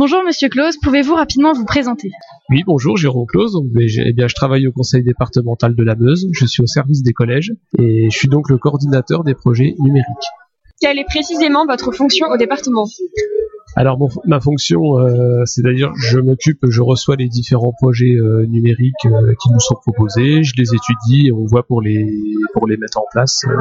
Bonjour Monsieur Claus, pouvez-vous rapidement vous présenter? Oui, bonjour, Jérôme Claus. Donc, eh bien, je travaille au conseil départemental de la Meuse. Je suis au service des collèges et je suis donc le coordinateur des projets numériques. Quelle est précisément votre fonction au département? Alors, mon- ma fonction, euh, c'est d'ailleurs, je m'occupe, je reçois les différents projets euh, numériques euh, qui nous sont proposés, je les étudie et on voit pour les pour les mettre en place euh,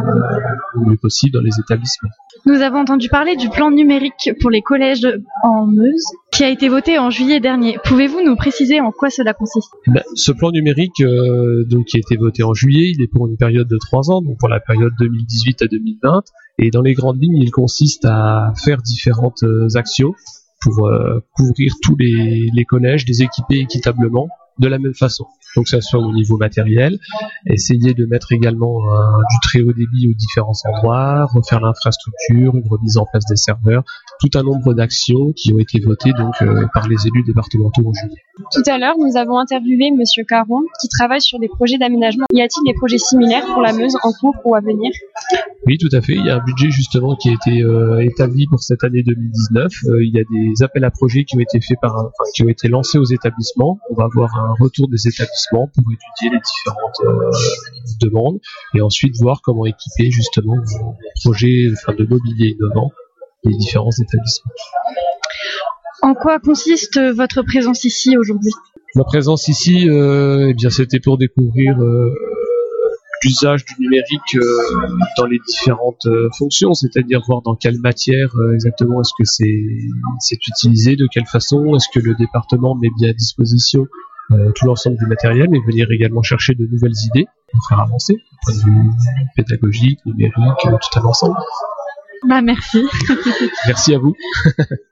le mieux possible dans les établissements. Nous avons entendu parler du plan numérique pour les collèges en Meuse qui a été voté en juillet dernier. Pouvez-vous nous préciser en quoi cela consiste? Ben, ce plan numérique, euh, donc qui a été voté en juillet, il est pour une période de trois ans, donc pour la période 2018 à 2020. Et dans les grandes lignes, il consiste à faire différentes euh, actions pour euh, couvrir tous les, les collèges, les équiper équitablement de la même façon. Donc que ça soit au niveau matériel, essayer de mettre également du très haut débit aux différents endroits, refaire l'infrastructure, une remise en place des serveurs, tout un nombre d'actions qui ont été votées donc euh, par les élus départementaux en juillet. Tout à l'heure, nous avons interviewé Monsieur Caron qui travaille sur des projets d'aménagement. Y a-t-il des projets similaires pour la Meuse en cours ou à venir? Oui, tout à fait. Il y a un budget justement qui a été euh, établi pour cette année 2019. Euh, il y a des appels à projets qui ont été faits par, enfin, qui ont été lancés aux établissements. On va avoir un retour des établissements pour étudier les différentes euh, demandes et ensuite voir comment équiper justement un projet enfin, de mobilier innovant les différents établissements. En quoi consiste votre présence ici aujourd'hui? Ma présence ici, euh, eh bien, c'était pour découvrir euh, l'usage du numérique euh, dans les différentes euh, fonctions, c'est-à-dire voir dans quelle matière euh, exactement est-ce que c'est c'est utilisé, de quelle façon, est-ce que le département met bien à disposition euh, tout l'ensemble du matériel, et venir également chercher de nouvelles idées pour faire avancer, du point de vue pédagogique, numérique, euh, tout un ensemble. Bah merci. Merci à vous.